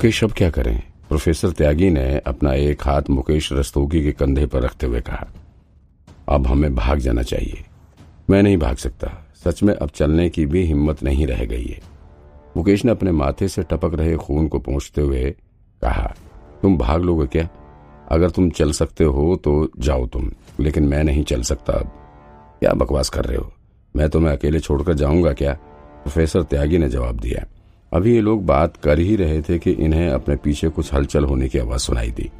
मुकेश, अब क्या करें? प्रोफेसर त्यागी ने अपना एक हाथ मुकेश रस्तोगी के कंधे पर रखते हुए कहा, अब हमें भाग जाना चाहिए। मैं नहीं भाग सकता। सच में अब चलने की भी हिम्मत नहीं रह गई है। मुकेश ने अपने माथे से टपक रहे खून को पहुँचते हुए कहा, तुम भाग लोगे क्या? अगर तुम चल सकते हो तो जाओ तुम, लेकिन मैं नहीं चल सकता अब। क्या बकवास कर रहे हो? मैं तुम्हें अकेले छोड़कर जाऊँगा क्या? प्रोफेसर त्यागी ने जवाब दिया अभी ये लोग बात कर ही रहे थे कि इन्हें अपने पीछे कुछ हलचल होने की आवाज़ सुनाई दी।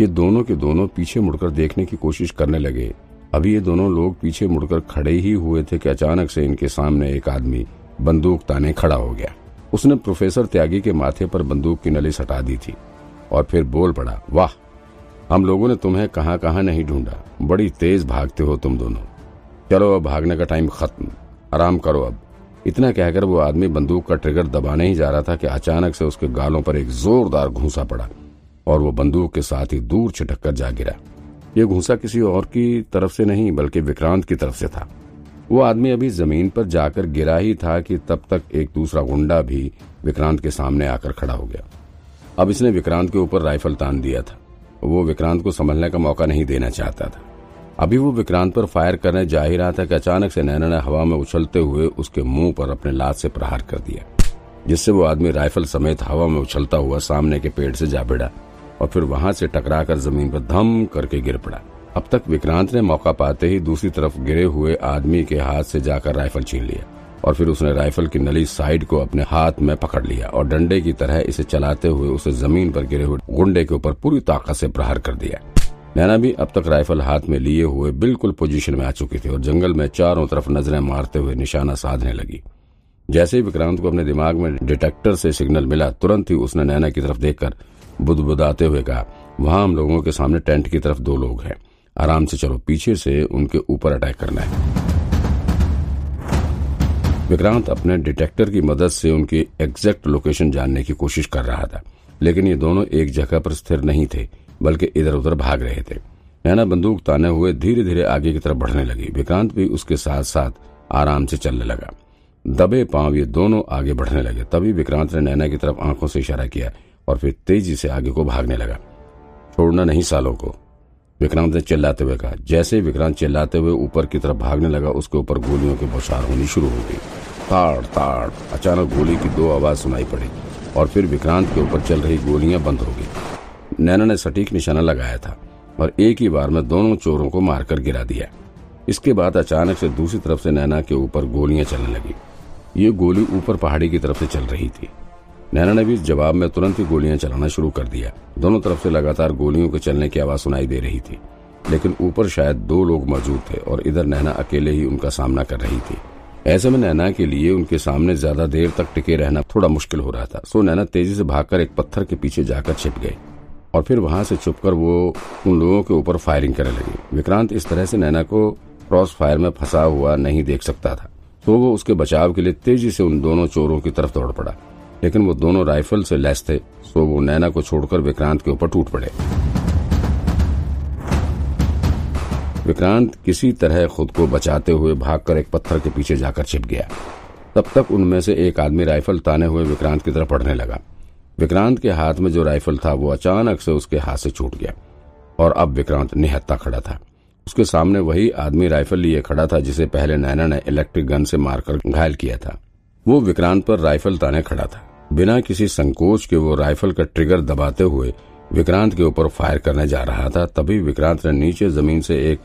ये दोनों के दोनों पीछे मुड़कर देखने की कोशिश करने लगे। अभी ये दोनों लोग पीछे मुड़कर खड़े ही हुए थे कि अचानक से इनके सामने एक आदमी बंदूक ताने खड़ा हो गया। उसने प्रोफेसर त्यागी के माथे पर बंदूक की नली सटा दी थी और फिर बोल पड़ा, वाह, हम लोगों ने तुम्हें कहाँ कहाँ नहीं ढूंढा। बड़ी तेज भागते हो तुम दोनों। चलो, अब भागने का टाइम खत्म। आराम करो अब। इतना कहकर वो आदमी बंदूक का ट्रिगर दबाने ही जा रहा था कि अचानक से उसके गालों पर एक जोरदार घूसा पड़ा और वो बंदूक के साथ ही दूर छिटक कर जा गिरा। ये घूसा किसी और की तरफ़ से नहीं, बल्कि विक्रांत की तरफ़ से था। वो आदमी अभी ज़मीन पर जाकर गिरा ही था कि तब तक एक दूसरा गुंडा भी विक्रांत के सामने आकर खड़ा हो गया। अब इसने विक्रांत के ऊपर राइफल तान दिया था। वो विक्रांत को संभलने का मौका नहीं देना चाहता था। अभी वो विक्रांत पर फायर करने जा ही रहा था कि अचानक से नैना ने हवा में उछलते हुए उसके मुँह पर अपने लात से प्रहार कर दिया, जिससे वो आदमी राइफल समेत हवा में उछलता हुआ सामने के पेड़ से जा भिड़ा और फिर वहाँ से टकराकर ज़मीन पर धम करके गिर पड़ा। अब तक विक्रांत ने मौका पाते ही दूसरी तरफ़ गिरे हुए आदमी के हाथ से जाकर राइफल छीन लिया और फिर उसने राइफल की नली साइड को अपने हाथ में पकड़ लिया और डंडे की तरह इसे चलाते हुए उसे ज़मीन पर गिरे हुए गुंडे के ऊपर पूरी ताकत से प्रहार कर दिया। नैना भी अब तक राइफल हाथ में लिए हुए बिल्कुल पोजीशन में आ चुकी थी और जंगल में चारों तरफ़ नज़रें मारते हुए निशाना साधने लगी। जैसे ही विक्रांत को अपने दिमाग में डिटेक्टर से सिग्नल मिला, तुरंत ही उसने नैना की तरफ़ देखकर बुदबुदाते हुए कहा, वहाँ हम लोगों के सामने टेंट की तरफ़ दो लोग हैं। आराम से चलो, पीछे से उनके ऊपर अटैक करना है। विक्रांत अपने डिटेक्टर की मदद से उनकी एग्जैक्ट लोकेशन जानने की कोशिश कर रहा था, लेकिन ये दोनों एक जगह पर स्थिर नहीं थे। बल्कि इधर उधर भाग रहे थे। नैना बंदूक ताने हुए धीरे धीरे आगे की तरफ़ बढ़ने लगी। विक्रांत भी उसके साथ साथ आराम से चलने लगा। दबे पाँव ये दोनों आगे बढ़ने लगे। तभी विक्रांत ने नैना की तरफ़ आँखों से इशारा किया और फिर तेज़ी से आगे को भागने लगा। छोड़ना नहीं सालों को, विक्रांत ने चिल्लाते हुए कहा। जैसे विक्रांत चिल्लाते हुए ऊपर की तरफ़ भागने लगा, उसके ऊपर गोलियों की बौछार होनी शुरू हो गई। ताड़ ताड़, अचानक गोली की दो आवाज़ सुनाई पड़ी और फिर विक्रांत के ऊपर चल रही गोलियाँ बंद हो गई। नैना ने सटीक निशाना लगाया था और एक ही बार में दोनों चोरों को मारकर गिरा दिया। इसके बाद अचानक से दूसरी तरफ़ से नैना के ऊपर गोलियाँ चलने लगी। ये गोली ऊपर पहाड़ी की तरफ़ से चल रही थी। नैना ने भी जवाब में तुरंत ही गोलियाँ चलाना शुरू कर दिया। दोनों तरफ़ से लगातार गोलियों के चलने की आवाज़ सुनाई दे रही थी। लेकिन ऊपर शायद दो लोग मौजूद थे और इधर नैना अकेले ही उनका सामना कर रही थी। ऐसे में नैना के लिए उनके सामने ज़्यादा देर तक टिके रहना थोड़ा मुश्किल हो रहा था। सो नैना तेज़ी से भागकर एक पत्थर के पीछे जाकर छिप गई। और फिर वहाँ से छुपकर वो उन लोगों के ऊपर फायरिंग करने लगी। विक्रांत इस तरह से नैना को क्रॉस फायर में फंसा हुआ नहीं देख सकता था। तो वो उसके बचाव के लिए तेज़ी से उन दोनों चोरों की तरफ़ दौड़ पड़ा। लेकिन वो दोनों राइफल से लैस थे सो वो नैना को छोड़कर विक्रांत के ऊपर टूट पड़े। विक्रांत किसी तरह खुद को बचाते हुए भागकर एक पत्थर के पीछे जाकर छिप गया। तब तक उनमें से एक आदमी राइफल ताने हुए विक्रांत की तरफ़ पड़ने लगा। विक्रांत के हाथ में जो राइफल था, वो अचानक से उसके हाथ से छूट गया और अब विक्रांत निहत्ता खड़ा था। उसके सामने वही आदमी राइफल लिए खड़ा था, जिसे पहले नैना ने इलेक्ट्रिक गन से मारकर घायल किया था। वो विक्रांत पर राइफल ताने खड़ा था। बिना किसी संकोच के वो राइफल का ट्रिगर दबाते हुए विक्रांत के ऊपर फायर करने जा रहा था, तभी विक्रांत ने नीचे ज़मीन से एक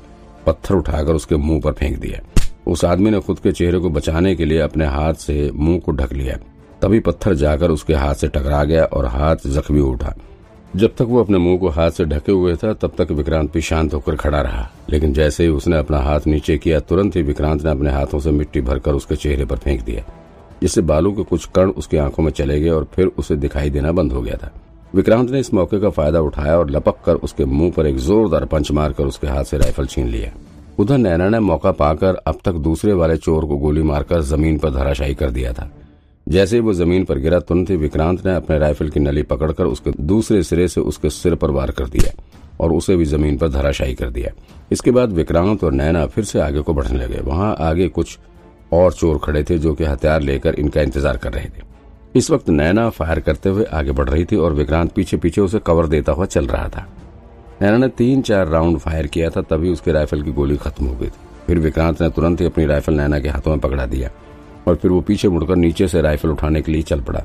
पत्थर उठाकर उसके मुँह पर फेंक दिया। उस आदमी ने खुद के चेहरे को बचाने के लिए अपने हाथ से मुँह को ढक लिया। तभी पत्थर जाकर उसके हाथ से टकरा गया और हाथ जख्मी उठा। जब तक वो अपने मुँह को हाथ से ढके हुए था, तब तक विक्रांत भी शांत होकर खड़ा रहा। लेकिन जैसे ही उसने अपना हाथ नीचे किया, तुरंत ही विक्रांत ने अपने हाथों से मिट्टी भरकर उसके चेहरे पर फेंक दिया, जिससे बालू के कुछ कण उसकी आँखों में चले गए और फिर उसे दिखाई देना बंद हो गया था। विक्रांत ने इस मौके का फ़ायदा उठाया और लपक कर उसके मुँह पर एक जोरदार पंच मारकर उसके हाथ से राइफल छीन लिया। उधर नैना ने मौका पाकर अब तक दूसरे वाले चोर को गोली मारकर ज़मीन पर धराशायी कर दिया था। जैसे ही वो ज़मीन पर गिरा, तुरंत ही विक्रांत ने अपने राइफल की नली पकड़कर उसके दूसरे सिरे से उसके सिर पर वार कर दिया और उसे भी ज़मीन पर धराशायी कर दिया। इसके बाद विक्रांत और नैना फिर से आगे को बढ़ने लगे। वहाँ आगे कुछ और चोर खड़े थे जो कि हथियार लेकर इनका इंतज़ार कर रहे थे। इस वक्त नैना फायर करते हुए आगे बढ़ रही थी और विक्रांत पीछे पीछे उसे कवर देता हुआ चल रहा था। नैना ने तीन चार राउंड फायर किया था, तभी उसके राइफल की गोली खत्म हो गई थी। फिर विक्रांत ने तुरंत ही अपनी राइफल नैना के हाथों में पकड़ा दिया। और फिर वो पीछे मुड़कर नीचे से राइफल उठाने के लिए चल पड़ा।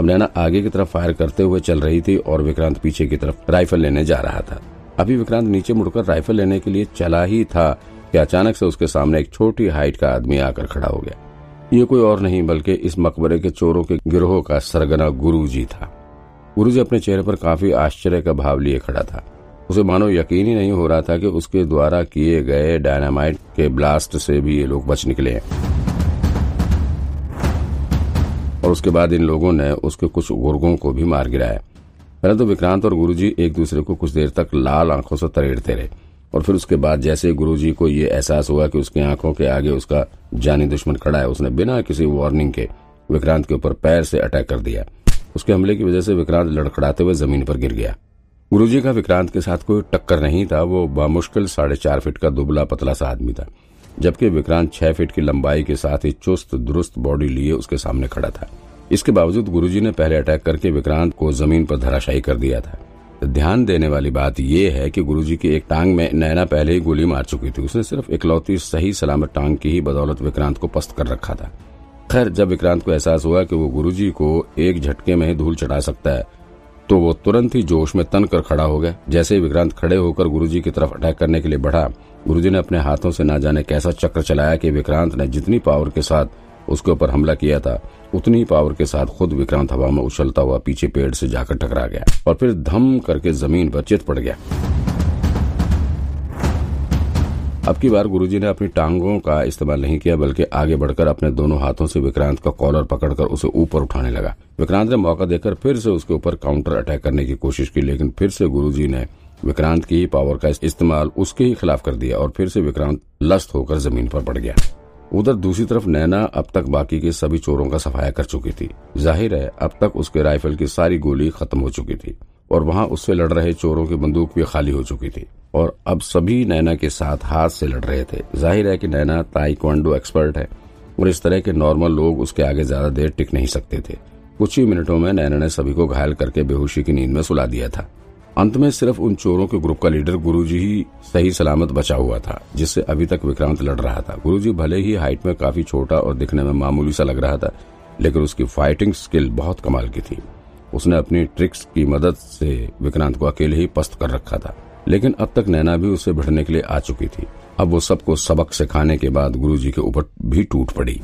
अब नैना आगे की तरफ़ फायर करते हुए चल रही थी और विक्रांत पीछे की तरफ़ राइफल लेने जा रहा था। अभी विक्रांत नीचे मुड़कर राइफल लेने के लिए चला ही था कि अचानक से उसके सामने एक छोटी हाइट का आदमी आकर खड़ा हो गया। ये कोई और नहीं, बल्कि इस मकबरे के चोरों के गिरोह का सरगना गुरुजी था। गुरुजी अपने चेहरे पर काफ़ी आश्चर्य का भाव लिए खड़ा था। उसे मानो यकीन ही नहीं हो रहा था कि उसके द्वारा किए गए डायनामाइट के ब्लास्ट से भी ये लोग बच निकले हैं। और उसके बाद इन लोगों ने उसके कुछ गुर्गों को भी मार गिराया। पहले तो विक्रांत और गुरुजी एक दूसरे को कुछ देर तक लाल आँखों से तरेड़ते रहे और फिर उसके बाद जैसे गुरुजी को ये एहसास हुआ कि उसकी आँखों के आगे उसका जानी दुश्मन खड़ा है, उसने बिना किसी वार्निंग के विक्रांत के ऊपर पैर से अटैक कर दिया। उसके हमले की वजह से विक्रांत लड़खड़ाते हुए ज़मीन पर गिर गया। गुरुजी का विक्रांत के साथ कोई टक्कर नहीं था, वो बामुश्किल साढ़े चार फीट का दुबला पतला सा आदमी था। जबकि विक्रांत छह फीट की लंबाई के साथ ही चुस्त, दुरुस्त बॉडी लिए उसके सामने खड़ा था। इसके बावजूद गुरुजी ने पहले अटैक करके विक्रांत को ज़मीन पर धराशायी कर दिया था। ध्यान देने वाली बात यह है कि गुरुजी की एक टांग में नैना पहले ही गोली मार चुकी थी। उसने सिर्फ़ इकलौती सही सलामत टांग की ही बदौलत विक्रांत को पस्त कर रखा था। खैर, जब विक्रांत को एहसास हुआ कि वो गुरुजी को एक झटके में धूल चढ़ा सकता है तो वो तुरंत ही जोश में तन कर खड़ा हो गया। जैसे ही विक्रांत खड़े होकर गुरुजी की तरफ़ अटैक करने के लिए बढ़ा, गुरुजी ने अपने हाथों से ना जाने कैसा चक्र चलाया कि विक्रांत ने जितनी पावर के साथ उसके ऊपर हमला किया था, उतनी ही पावर के साथ खुद विक्रांत हवा में उछलता हुआ पीछे पेड़ से जाकर टकरा गया और फिर धम करके ज़मीन पर चित पड़ गया। अब की बार गुरुजी ने अपनी टांगों का इस्तेमाल नहीं किया, बल्कि आगे बढ़कर अपने दोनों हाथों से विक्रांत का कॉलर पकड़कर उसे ऊपर उठाने लगा। विक्रांत ने मौका देकर फिर से उसके ऊपर काउंटर अटैक करने की कोशिश की, लेकिन फिर से गुरुजी ने विक्रांत की पावर का इस्तेमाल उसके ही खिलाफ कर दिया और फिर से विक्रांत लस्त होकर ज़मीन पर पड़ गया। उधर दूसरी तरफ़ नैना अब तक बाकी के सभी चोरों का सफाया कर चुकी थी। ज़ाहिर है, अब तक उसके राइफल की सारी गोली खत्म हो चुकी थी। और वहाँ उससे लड़ रहे चोरों की बंदूक भी खाली हो चुकी थी। और अब सभी नैना के साथ हाथ से लड़ रहे थे। ज़ाहिर है कि नैना ताइक्वांडो एक्सपर्ट है और इस तरह के नॉर्मल लोग उसके आगे ज़्यादा देर टिक नहीं सकते थे। कुछ ही मिनटों में नैना ने सभी को घायल करके बेहोशी की नींद में सुला दिया था। अंत में सिर्फ़ उन चोरों के ग्रुप का लीडर गुरुजी ही सही सलामत बचा हुआ था, जिससे अभी तक विक्रांत लड़ रहा था। गुरुजी भले ही हाइट में काफ़ी छोटा और दिखने में मामूली सा लग रहा था, लेकिन उसकी फाइटिंग स्किल बहुत कमाल की थी। उसने अपनी ट्रिक्स की मदद से विक्रांत को अकेले ही पस्त कर रखा था। लेकिन अब तक नैना भी उसे भिड़ने के लिए आ चुकी थी। अब वो सबको सबक सिखाने के बाद गुरुजी के ऊपर भी टूट पड़ी।